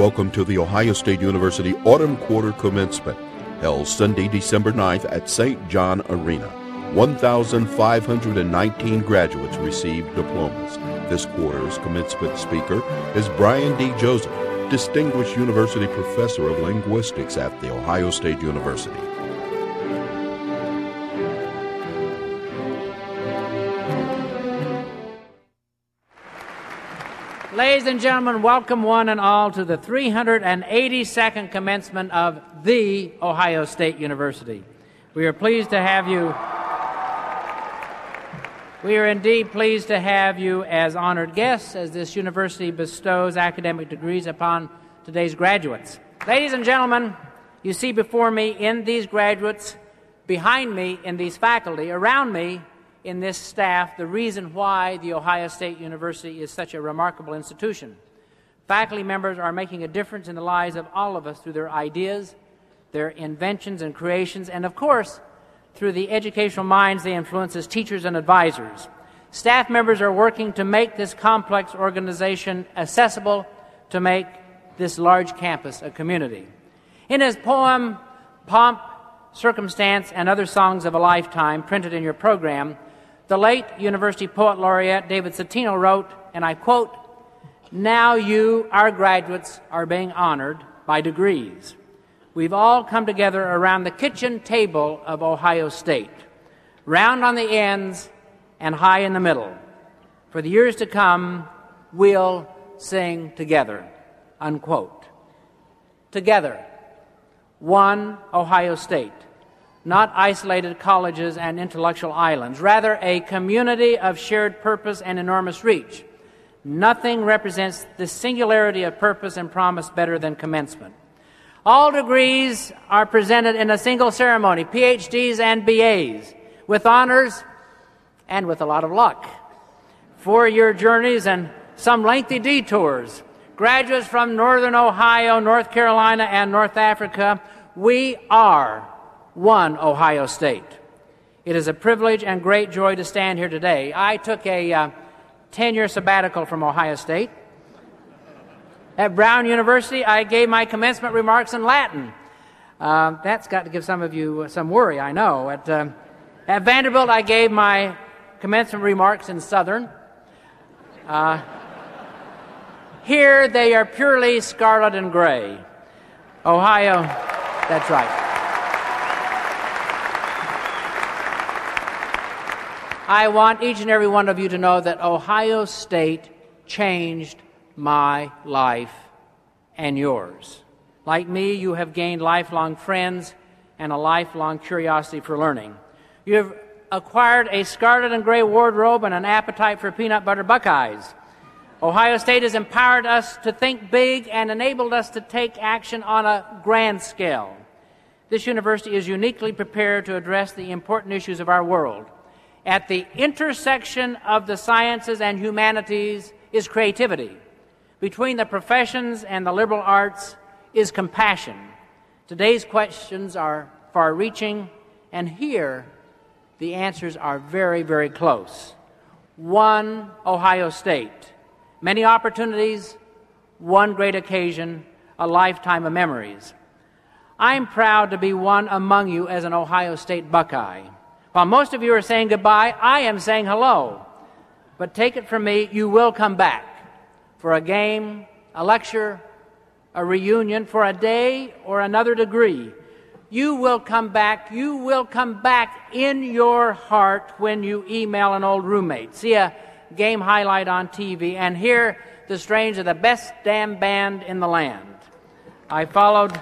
Welcome to the Ohio State University Autumn Quarter Commencement, held Sunday, December 9th at St. John Arena. 1,519 graduates received diplomas. This quarter's commencement speaker is Brian D. Joseph, Distinguished University Professor of Linguistics at The Ohio State University. Ladies and gentlemen, welcome one and all to the 382nd commencement of the Ohio State University. We are pleased to have you. We are indeed pleased to have you as honored guests as this university bestows academic degrees upon today's graduates. Ladies and gentlemen, you see before me in these graduates, behind me in these faculty, around me in this staff the reason why the Ohio State University is such a remarkable institution. Faculty members are making a difference in the lives of all of us through their ideas, their inventions and creations, and of course, through the educational minds they influence as teachers and advisors. Staff members are working to make this complex organization accessible to make this large campus a community. In his poem, Pomp, Circumstance, and Other Songs of a Lifetime, printed in your program, the late University Poet Laureate David Citino wrote, and I quote, Now you, our graduates, are being honored by degrees. We've all come together around the kitchen table of Ohio State, round on the ends and high in the middle. For the years to come, we'll sing together. Unquote. Together, one Ohio State not isolated colleges and intellectual islands, rather, a community of shared purpose and enormous reach. Nothing represents the singularity of purpose and promise better than commencement. All degrees are presented in a single ceremony PhDs and BAs, with honors and with a lot of luck. Four year journeys and some lengthy detours. Graduates from Northern Ohio, North Carolina, and North Africa, we are one Ohio State. It is a privilege and great joy to stand here today. I took a uh, 10 year sabbatical from Ohio State. At Brown University, I gave my commencement remarks in Latin. Uh, that's got to give some of you some worry, I know. At, uh, at Vanderbilt, I gave my commencement remarks in Southern. Uh, here, they are purely scarlet and gray. Ohio, that's right. I want each and every one of you to know that Ohio State changed my life and yours. Like me, you have gained lifelong friends and a lifelong curiosity for learning. You have acquired a scarlet and gray wardrobe and an appetite for peanut butter buckeyes. Ohio State has empowered us to think big and enabled us to take action on a grand scale. This university is uniquely prepared to address the important issues of our world at the intersection of the sciences and humanities is creativity. Between the professions and the liberal arts is compassion. Today's questions are far reaching, and here the answers are very, very close. One Ohio State, many opportunities, one great occasion, a lifetime of memories. I'm proud to be one among you as an Ohio State Buckeye. While most of you are saying goodbye, I am saying hello. But take it from me, you will come back for a game, a lecture, a reunion, for a day or another degree. You will come back. You will come back in your heart when you email an old roommate, see a game highlight on TV, and hear the strains of the best damn band in the land. I followed.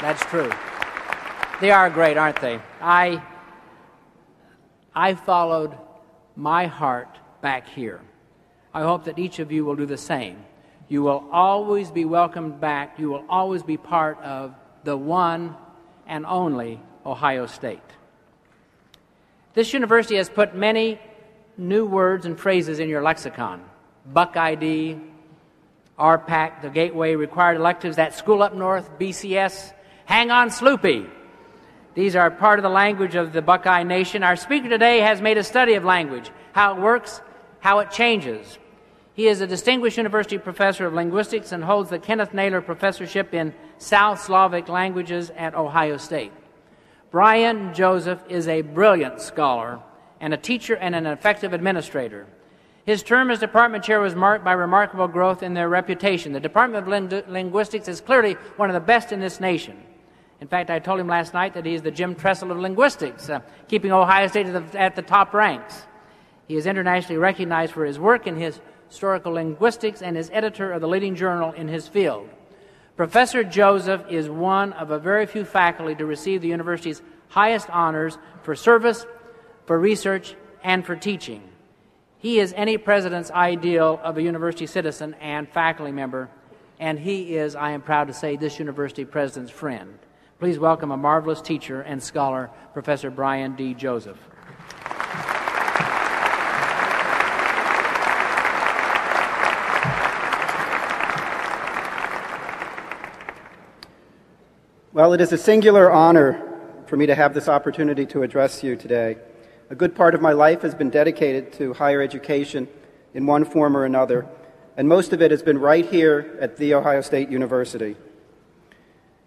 That's true. They are great, aren't they? I, I followed my heart back here. I hope that each of you will do the same. You will always be welcomed back. You will always be part of the one and only Ohio State. This university has put many new words and phrases in your lexicon Buck ID, RPAC, the Gateway, required electives, that school up north, BCS, hang on, Sloopy. These are part of the language of the Buckeye Nation. Our speaker today has made a study of language, how it works, how it changes. He is a distinguished university professor of linguistics and holds the Kenneth Naylor Professorship in South Slavic Languages at Ohio State. Brian Joseph is a brilliant scholar and a teacher and an effective administrator. His term as department chair was marked by remarkable growth in their reputation. The Department of Linguistics is clearly one of the best in this nation. In fact, I told him last night that he's the Jim Tressel of linguistics, uh, keeping Ohio State at the, at the top ranks. He is internationally recognized for his work in his historical linguistics and is editor of the leading journal in his field. Professor Joseph is one of a very few faculty to receive the university's highest honors for service, for research, and for teaching. He is any president's ideal of a university citizen and faculty member, and he is, I am proud to say, this university president's friend. Please welcome a marvelous teacher and scholar, Professor Brian D. Joseph. Well, it is a singular honor for me to have this opportunity to address you today. A good part of my life has been dedicated to higher education in one form or another, and most of it has been right here at The Ohio State University.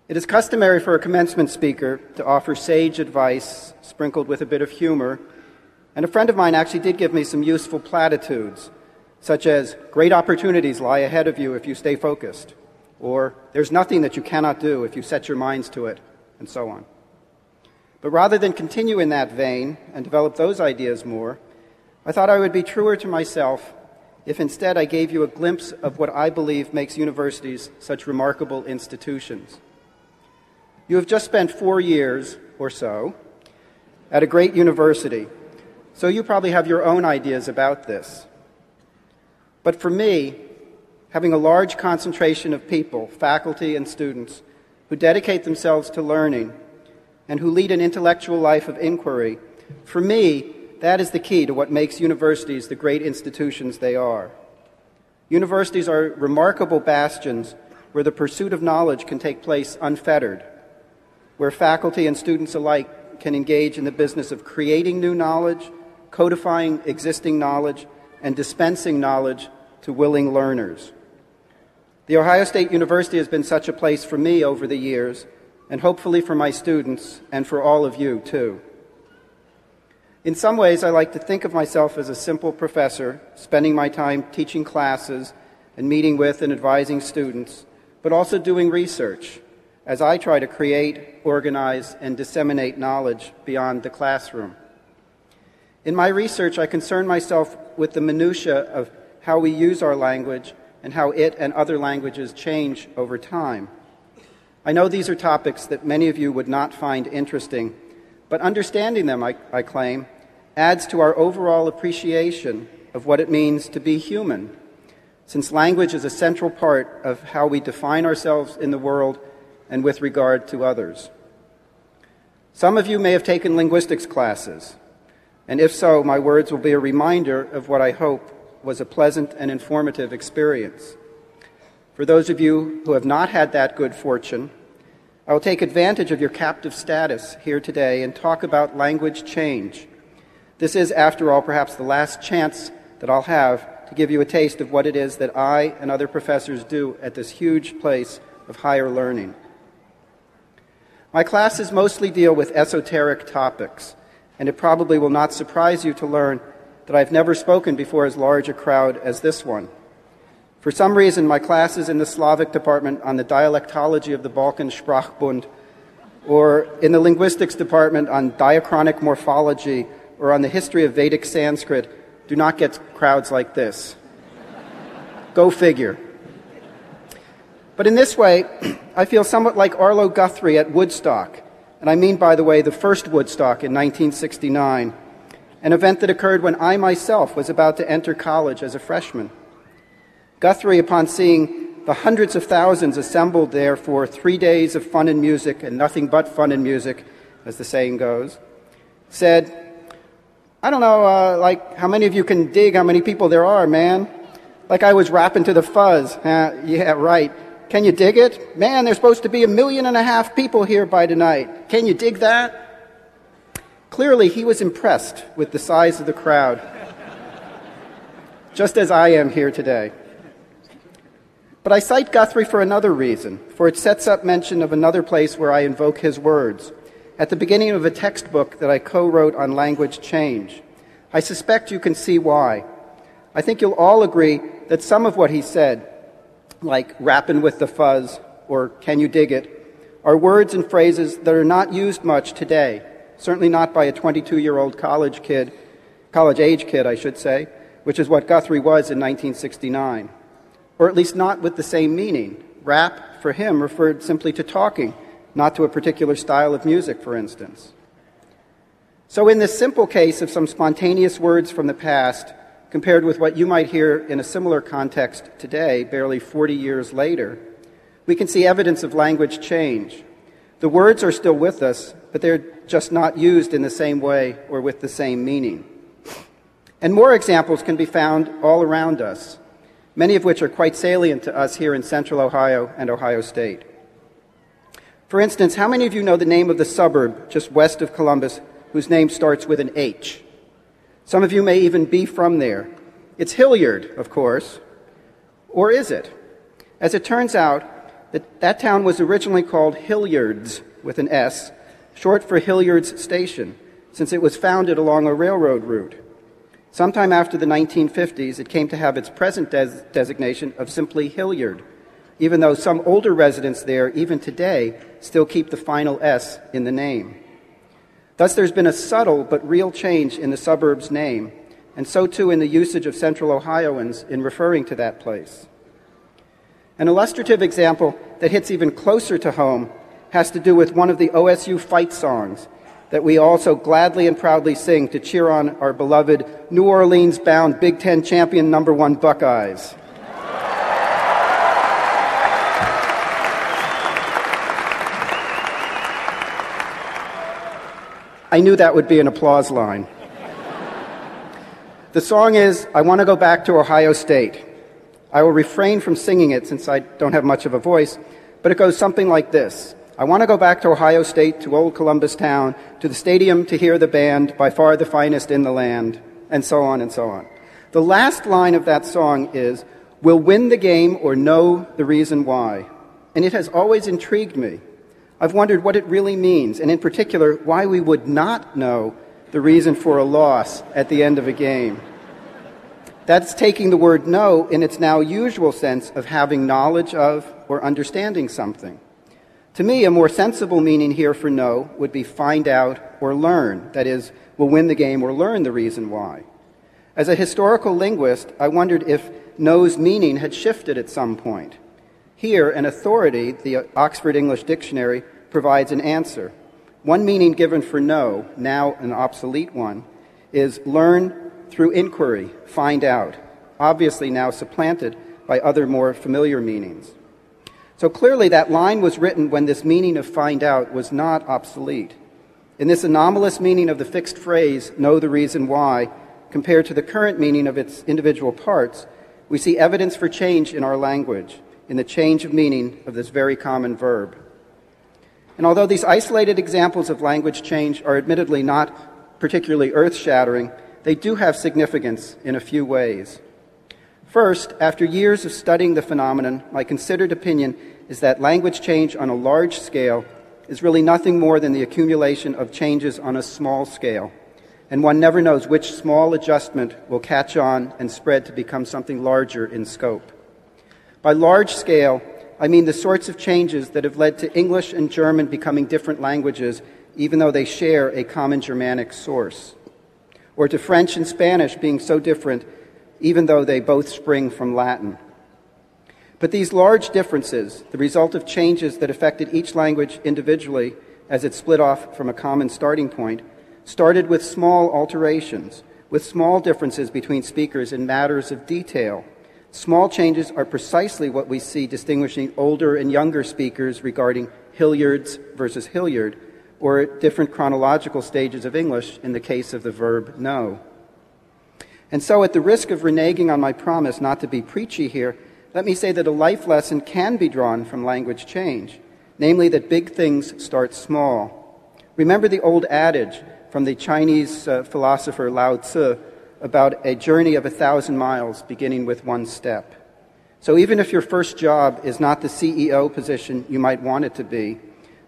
It is customary for a commencement speaker to offer sage advice sprinkled with a bit of humor, and a friend of mine actually did give me some useful platitudes, such as, Great opportunities lie ahead of you if you stay focused or there's nothing that you cannot do if you set your minds to it, and so on. But rather than continue in that vein and develop those ideas more, I thought I would be truer to myself if instead I gave you a glimpse of what I believe makes universities such remarkable institutions. You have just spent four years or so at a great university, so you probably have your own ideas about this. But for me, having a large concentration of people, faculty and students, who dedicate themselves to learning and who lead an intellectual life of inquiry, for me, that is the key to what makes universities the great institutions they are. Universities are remarkable bastions where the pursuit of knowledge can take place unfettered, where faculty and students alike can engage in the business of creating new knowledge, codifying existing knowledge, and dispensing knowledge to willing learners. The Ohio State University has been such a place for me over the years, and hopefully for my students and for all of you, too. In some ways, I like to think of myself as a simple professor, spending my time teaching classes and meeting with and advising students, but also doing research as I try to create, organize, and disseminate knowledge beyond the classroom. In my research, I concern myself with the minutiae of how we use our language and how it and other languages change over time. I know these are topics that many of you would not find interesting, but understanding them, I, I claim, adds to our overall appreciation of what it means to be human, since language is a central part of how we define ourselves in the world and with regard to others. Some of you may have taken linguistics classes, and if so, my words will be a reminder of what I hope was a pleasant and informative experience. For those of you who have not had that good fortune, I will take advantage of your captive status here today and talk about language change. This is, after all, perhaps the last chance that I'll have to give you a taste of what it is that I and other professors do at this huge place of higher learning. My classes mostly deal with esoteric topics, and it probably will not surprise you to learn that I've never spoken before as large a crowd as this one. For some reason, my classes in the Slavic department on the dialectology of the Balkan Sprachbund, or in the linguistics department on diachronic morphology, or on the history of Vedic Sanskrit, do not get crowds like this. Go figure. But in this way, I feel somewhat like Arlo Guthrie at Woodstock, and I mean, by the way, the first Woodstock in 1969 an event that occurred when I myself was about to enter college as a freshman. Guthrie, upon seeing the hundreds of thousands assembled there for three days of fun and music, and nothing but fun and music, as the saying goes, said, I don't know, uh, like, how many of you can dig how many people there are, man? Like I was rapping to the fuzz. Yeah, right. Can you dig it? Man, there's supposed to be a million and a half people here by tonight. Can you dig that? Clearly, he was impressed with the size of the crowd. just as I am here today. But I cite Guthrie for another reason, for it sets up mention of another place where I invoke his words, at the beginning of a textbook that I co wrote on language change. I suspect you can see why. I think you'll all agree that some of what he said, like rapping with the fuzz or can you dig it, are words and phrases that are not used much today, certainly not by a 22 year old college kid, college age kid, I should say, which is what Guthrie was in 1969. Or at least not with the same meaning. Rap, for him, referred simply to talking, not to a particular style of music, for instance. So, in this simple case of some spontaneous words from the past, compared with what you might hear in a similar context today, barely 40 years later, we can see evidence of language change. The words are still with us, but they're just not used in the same way or with the same meaning. And more examples can be found all around us, many of which are quite salient to us here in central Ohio and Ohio State. For instance, how many of you know the name of the suburb just west of Columbus whose name starts with an H? Some of you may even be from there. It's Hilliard, of course. Or is it? As it turns out, that, that town was originally called Hilliards with an S, short for Hilliard's Station, since it was founded along a railroad route. Sometime after the 1950s, it came to have its present des- designation of simply Hilliard, even though some older residents there, even today, still keep the final S in the name. Thus, there's been a subtle but real change in the suburb's name, and so too in the usage of Central Ohioans in referring to that place. An illustrative example that hits even closer to home has to do with one of the OSU fight songs that we also gladly and proudly sing to cheer on our beloved New Orleans bound Big Ten champion number one Buckeyes. I knew that would be an applause line. The song is I Want to Go Back to Ohio State. I will refrain from singing it since I don't have much of a voice, but it goes something like this I want to go back to Ohio State, to old Columbus town, to the stadium to hear the band, by far the finest in the land, and so on and so on. The last line of that song is, We'll win the game or know the reason why. And it has always intrigued me. I've wondered what it really means, and in particular, why we would not know the reason for a loss at the end of a game. That's taking the word know in its now usual sense of having knowledge of or understanding something. To me, a more sensible meaning here for know would be find out or learn. That is, will win the game or learn the reason why. As a historical linguist, I wondered if know's meaning had shifted at some point. Here, an authority, the Oxford English Dictionary, provides an answer. One meaning given for know, now an obsolete one, is learn through inquiry, find out, obviously now supplanted by other more familiar meanings. So clearly, that line was written when this meaning of find out was not obsolete. In this anomalous meaning of the fixed phrase, know the reason why, compared to the current meaning of its individual parts, we see evidence for change in our language, in the change of meaning of this very common verb. And although these isolated examples of language change are admittedly not particularly earth shattering, they do have significance in a few ways. First, after years of studying the phenomenon, my considered opinion is that language change on a large scale is really nothing more than the accumulation of changes on a small scale. And one never knows which small adjustment will catch on and spread to become something larger in scope. By large scale, I mean the sorts of changes that have led to English and German becoming different languages, even though they share a common Germanic source, or to French and Spanish being so different even though they both spring from Latin. But these large differences, the result of changes that affected each language individually as it split off from a common starting point, started with small alterations, with small differences between speakers in matters of detail. Small changes are precisely what we see distinguishing older and younger speakers regarding Hilliards versus Hilliard, or at different chronological stages of English in the case of the verb know. And so, at the risk of reneging on my promise not to be preachy here, let me say that a life lesson can be drawn from language change, namely that big things start small. Remember the old adage from the Chinese uh, philosopher Lao Tzu about a journey of a thousand miles beginning with one step. So even if your first job is not the CEO position you might want it to be,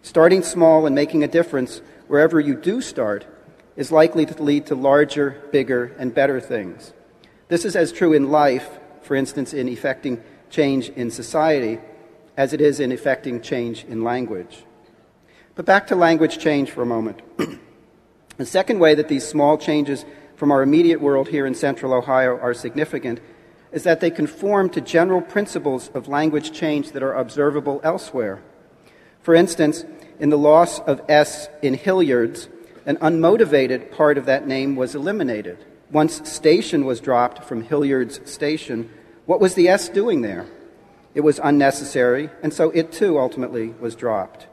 starting small and making a difference wherever you do start is likely to lead to larger, bigger, and better things. This is as true in life, for instance, in effecting change in society, as it is in effecting change in language. But back to language change for a moment. the second way that these small changes from our immediate world here in central Ohio are significant is that they conform to general principles of language change that are observable elsewhere. For instance, in the loss of S in Hilliard's, an unmotivated part of that name was eliminated. Once station was dropped from Hilliard's station, what was the S doing there? It was unnecessary, and so it too ultimately was dropped.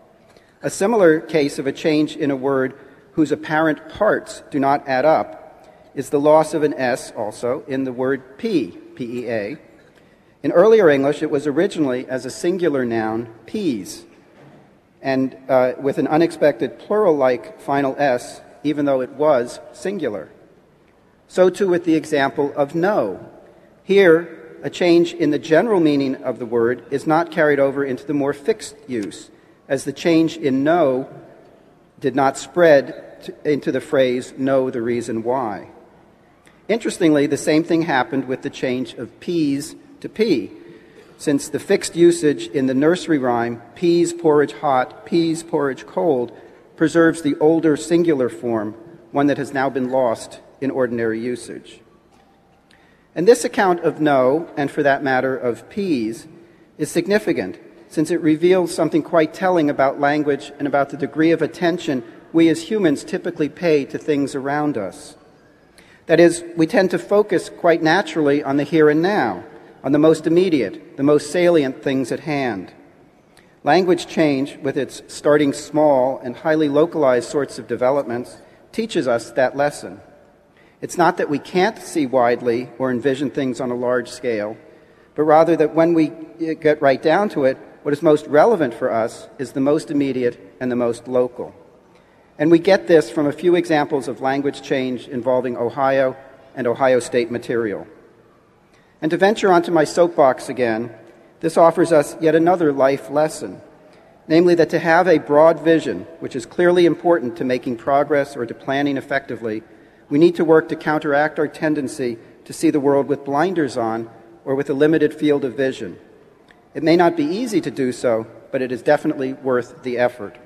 A similar case of a change in a word whose apparent parts do not add up is the loss of an S also in the word P, P E A. In earlier English, it was originally as a singular noun, peas, and uh, with an unexpected plural like final S, even though it was singular. So too with the example of no. Here, a change in the general meaning of the word is not carried over into the more fixed use, as the change in know did not spread to, into the phrase know the reason why. Interestingly, the same thing happened with the change of peas to pea, since the fixed usage in the nursery rhyme, peas porridge hot, peas porridge cold, preserves the older singular form, one that has now been lost in ordinary usage. And this account of know, and for that matter of peas, is significant since it reveals something quite telling about language and about the degree of attention we as humans typically pay to things around us. That is, we tend to focus quite naturally on the here and now, on the most immediate, the most salient things at hand. Language change, with its starting small and highly localized sorts of developments, teaches us that lesson. It's not that we can't see widely or envision things on a large scale, but rather that when we get right down to it, what is most relevant for us is the most immediate and the most local. And we get this from a few examples of language change involving Ohio and Ohio State material. And to venture onto my soapbox again, this offers us yet another life lesson namely, that to have a broad vision, which is clearly important to making progress or to planning effectively, we need to work to counteract our tendency to see the world with blinders on or with a limited field of vision. It may not be easy to do so, but it is definitely worth the effort.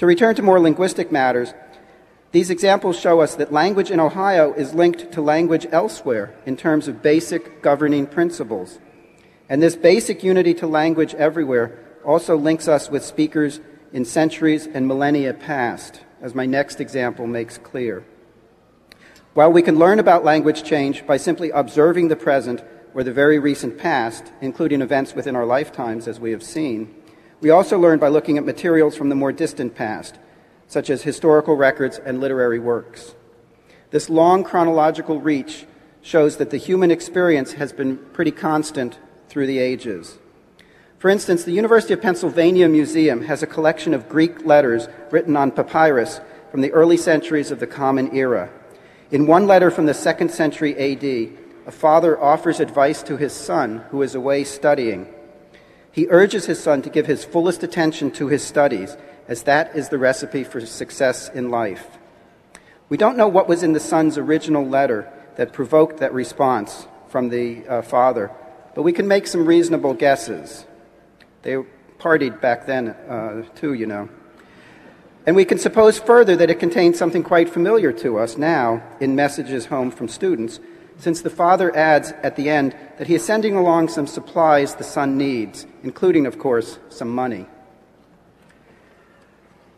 To return to more linguistic matters, these examples show us that language in Ohio is linked to language elsewhere in terms of basic governing principles. And this basic unity to language everywhere also links us with speakers in centuries and millennia past, as my next example makes clear. While we can learn about language change by simply observing the present or the very recent past, including events within our lifetimes, as we have seen, we also learn by looking at materials from the more distant past, such as historical records and literary works. This long chronological reach shows that the human experience has been pretty constant through the ages. For instance, the University of Pennsylvania Museum has a collection of Greek letters written on papyrus from the early centuries of the Common Era. In one letter from the second century AD, a father offers advice to his son who is away studying. He urges his son to give his fullest attention to his studies, as that is the recipe for success in life. We don't know what was in the son's original letter that provoked that response from the uh, father, but we can make some reasonable guesses. They partied back then, uh, too, you know. And we can suppose further that it contains something quite familiar to us now in messages home from students, since the father adds at the end that he is sending along some supplies the son needs, including, of course, some money.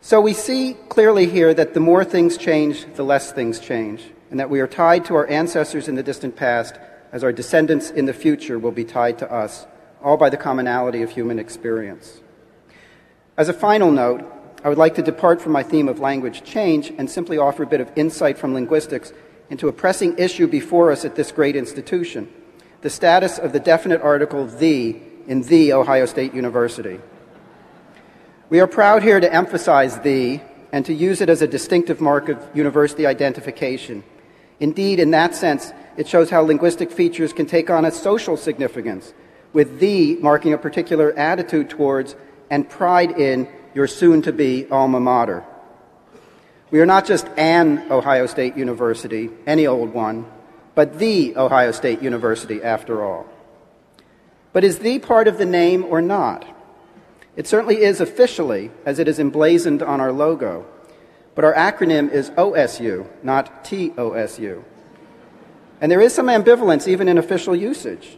So we see clearly here that the more things change, the less things change, and that we are tied to our ancestors in the distant past as our descendants in the future will be tied to us, all by the commonality of human experience. As a final note, I would like to depart from my theme of language change and simply offer a bit of insight from linguistics into a pressing issue before us at this great institution the status of the definite article the in the Ohio State University. We are proud here to emphasize the and to use it as a distinctive mark of university identification, Indeed, in that sense, it shows how linguistic features can take on a social significance, with the marking a particular attitude towards and pride in your soon to be alma mater. We are not just an Ohio State University, any old one, but the Ohio State University after all. But is the part of the name or not? It certainly is officially, as it is emblazoned on our logo, but our acronym is OSU, not TOSU. And there is some ambivalence even in official usage.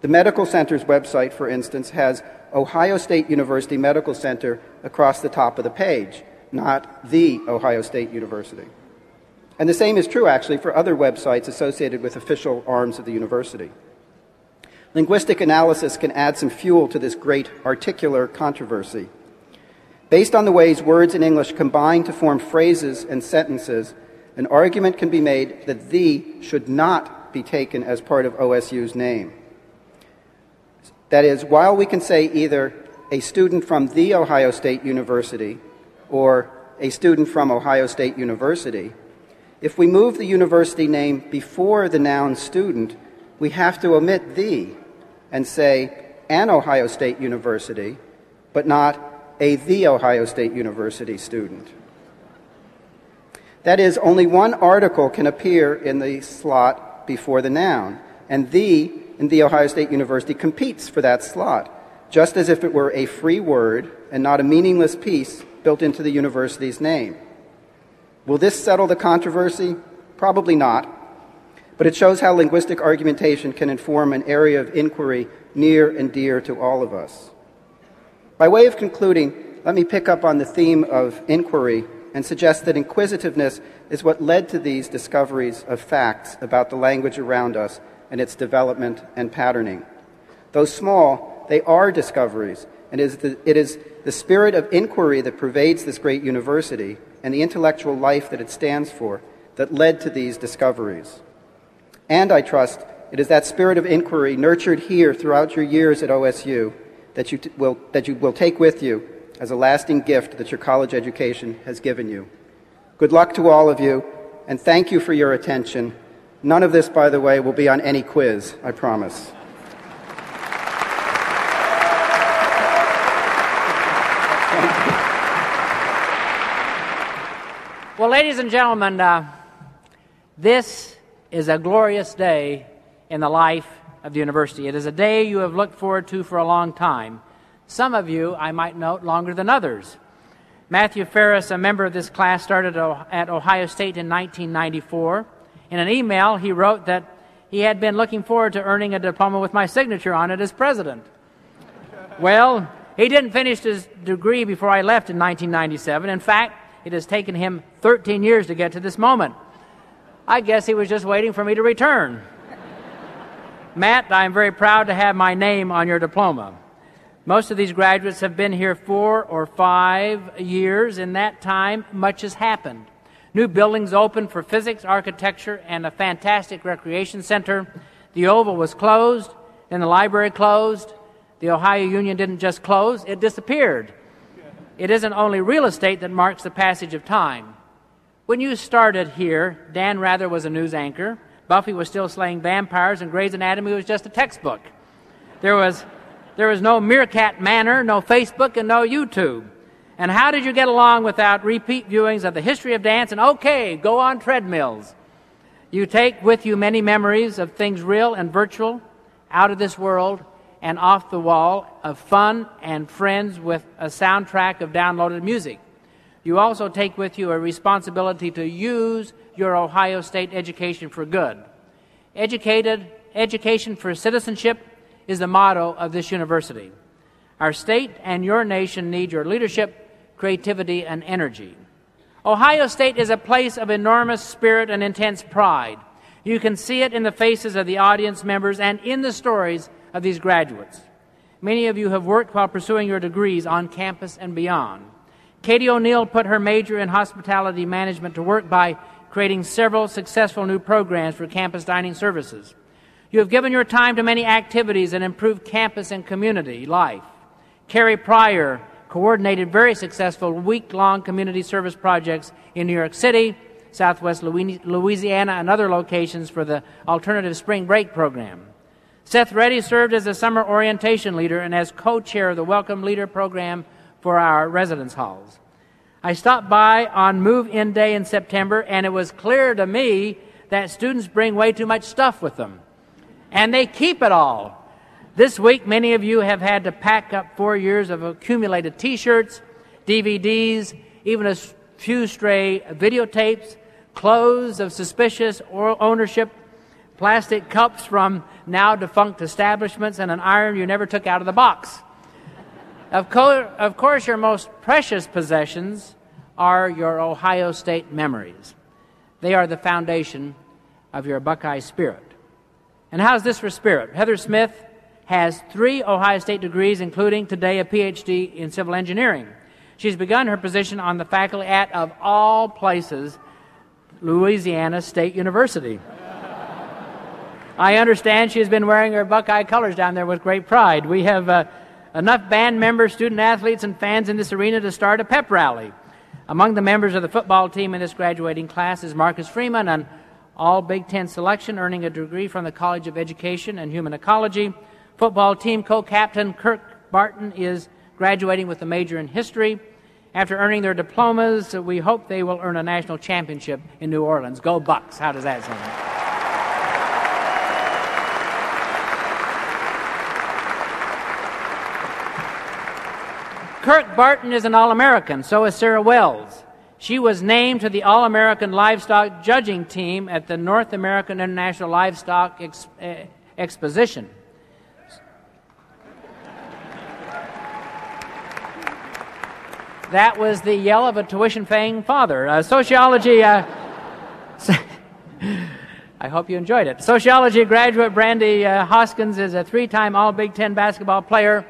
The Medical Center's website, for instance, has Ohio State University Medical Center across the top of the page, not the Ohio State University. And the same is true, actually, for other websites associated with official arms of the university. Linguistic analysis can add some fuel to this great articular controversy. Based on the ways words in English combine to form phrases and sentences, an argument can be made that the should not be taken as part of OSU's name. That is, while we can say either a student from the Ohio State University or a student from Ohio State University, if we move the university name before the noun student, we have to omit the and say an Ohio State University, but not a The Ohio State University student. That is, only one article can appear in the slot before the noun, and the in The Ohio State University competes for that slot, just as if it were a free word and not a meaningless piece built into the university's name. Will this settle the controversy? Probably not but it shows how linguistic argumentation can inform an area of inquiry near and dear to all of us. By way of concluding, let me pick up on the theme of inquiry and suggest that inquisitiveness is what led to these discoveries of facts about the language around us and its development and patterning. Though small, they are discoveries, and it is the, spirit of inquiry that pervades this great university and the intellectual life that it stands for that led to these discoveries. And I trust it is that spirit of inquiry nurtured here throughout your years at OSU that you, t- will, that you will take with you as a lasting gift that your college education has given you. Good luck to all of you, and thank you for your attention. None of this, by the way, will be on any quiz, I promise. Well, ladies and gentlemen, uh, this is a glorious day in the life of the university. It is a day you have looked forward to for a long time. Some of you, I might note, longer than others. Matthew Ferris, a member of this class, started at Ohio State in 1994. In an email, he wrote that he had been looking forward to earning a diploma with my signature on it as president. Well, he didn't finish his degree before I left in 1997. In fact, it has taken him 13 years to get to this moment. I guess he was just waiting for me to return. Matt, I'm very proud to have my name on your diploma. Most of these graduates have been here four or five years. In that time, much has happened. New buildings opened for physics, architecture, and a fantastic recreation center. The Oval was closed, and the library closed. The Ohio Union didn't just close, it disappeared. It isn't only real estate that marks the passage of time. When you started here, Dan Rather was a news anchor. Buffy was still slaying vampires, and Grey's Anatomy was just a textbook. There was, there was no Meerkat Manor, no Facebook, and no YouTube. And how did you get along without repeat viewings of the history of dance and OK Go on treadmills? You take with you many memories of things real and virtual, out of this world, and off the wall, of fun and friends with a soundtrack of downloaded music you also take with you a responsibility to use your Ohio State education for good. Educated, education for citizenship is the motto of this university. Our state and your nation need your leadership, creativity, and energy. Ohio State is a place of enormous spirit and intense pride. You can see it in the faces of the audience members and in the stories of these graduates. Many of you have worked while pursuing your degrees on campus and beyond. Katie O'Neill put her major in hospitality management to work by creating several successful new programs for campus dining services. You have given your time to many activities that improve campus and community life. Carrie Pryor coordinated very successful week long community service projects in New York City. Southwest Louisiana, and other locations for the Alternative Spring Break program. Seth Reddy served as a summer orientation leader and as co chair of the Welcome Leader program for our residence halls. I stopped by on move in day in September, and it was clear to me that students bring way too much stuff with them. And they keep it all. This week, many of you have had to pack up four years of accumulated t shirts, DVDs, even a few stray videotapes, clothes of suspicious ownership, plastic cups from now defunct establishments, and an iron you never took out of the box. Of, co- of course, your most precious possessions are your Ohio State memories. They are the foundation of your Buckeye spirit. And how's this for spirit? Heather Smith has three Ohio State degrees, including today a PhD in civil engineering. She's begun her position on the faculty at, of all places, Louisiana State University. I understand she has been wearing her Buckeye colors down there with great pride. We have uh, enough band members, student athletes, and fans in this arena to start a pep rally. Among the members of the football team in this graduating class is Marcus Freeman, an all Big Ten selection, earning a degree from the College of Education and Human Ecology. Football team co captain Kirk Barton is graduating with a major in history. After earning their diplomas, we hope they will earn a national championship in New Orleans. Go Bucks! How does that sound? Kirk Barton is an All American, so is Sarah Wells. She was named to the All American Livestock Judging Team at the North American International Livestock eh, Exposition. That was the yell of a tuition paying father. Uh, sociology. Uh, I hope you enjoyed it. Sociology graduate Brandy uh, Hoskins is a three time All Big Ten basketball player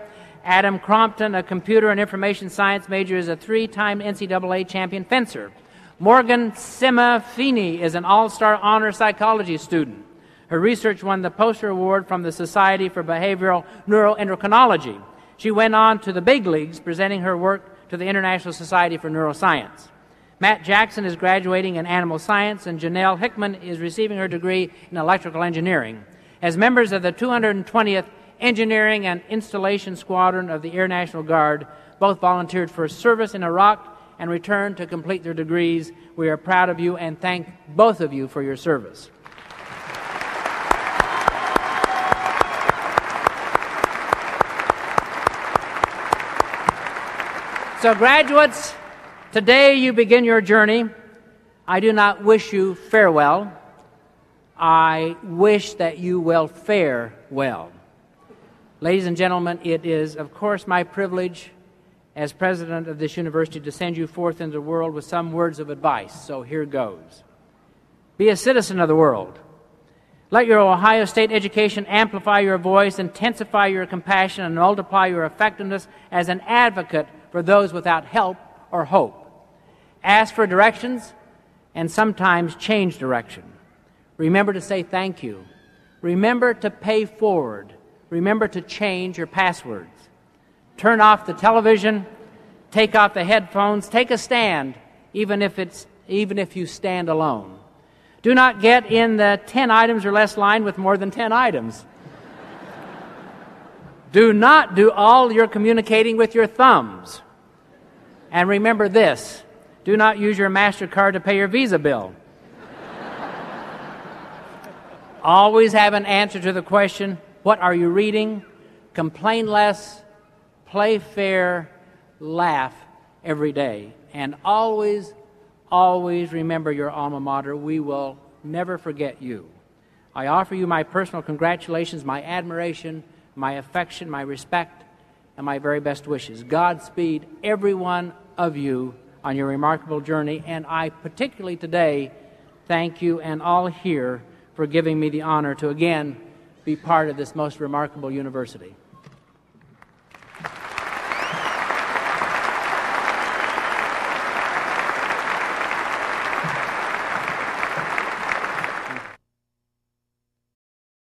Adam Crompton, a computer and information science major, is a three time NCAA champion fencer. Morgan Semafini is an all star honor psychology student. Her research won the Poster Award from the Society for Behavioral Neuroendocrinology. She went on to the big leagues, presenting her work to the International Society for Neuroscience. Matt Jackson is graduating in animal science, and Janelle Hickman is receiving her degree in electrical engineering. As members of the 220th Engineering and Installation Squadron of the Air National Guard. Both volunteered for service in Iraq and returned to complete their degrees. We are proud of you and thank both of you for your service. So, graduates, today you begin your journey. I do not wish you farewell. I wish that you will fare well. Ladies and gentlemen, it is, of course, my privilege as president of this university to send you forth into the world with some words of advice. So here goes Be a citizen of the world. Let your Ohio State education amplify your voice, intensify your compassion, and multiply your effectiveness as an advocate for those without help or hope. Ask for directions and sometimes change direction. Remember to say thank you. Remember to pay forward remember to change your passwords. Turn off the television, take off the headphones, take a stand, even if, it's, even if you stand alone. Do not get in the 10 items or less line with more than 10 items. do not do all your communicating with your thumbs. And remember this do not use your MasterCard to pay your Visa bill. Always have an answer to the question what are you reading? Complain less, play fair, laugh every day. And always, always remember your alma mater. We will never forget you. I offer you my personal congratulations, my admiration, my affection, my respect, and my very best wishes. Godspeed, every one of you, on your remarkable journey. And I particularly today thank you and all here for giving me the honor to again be part of this most remarkable university.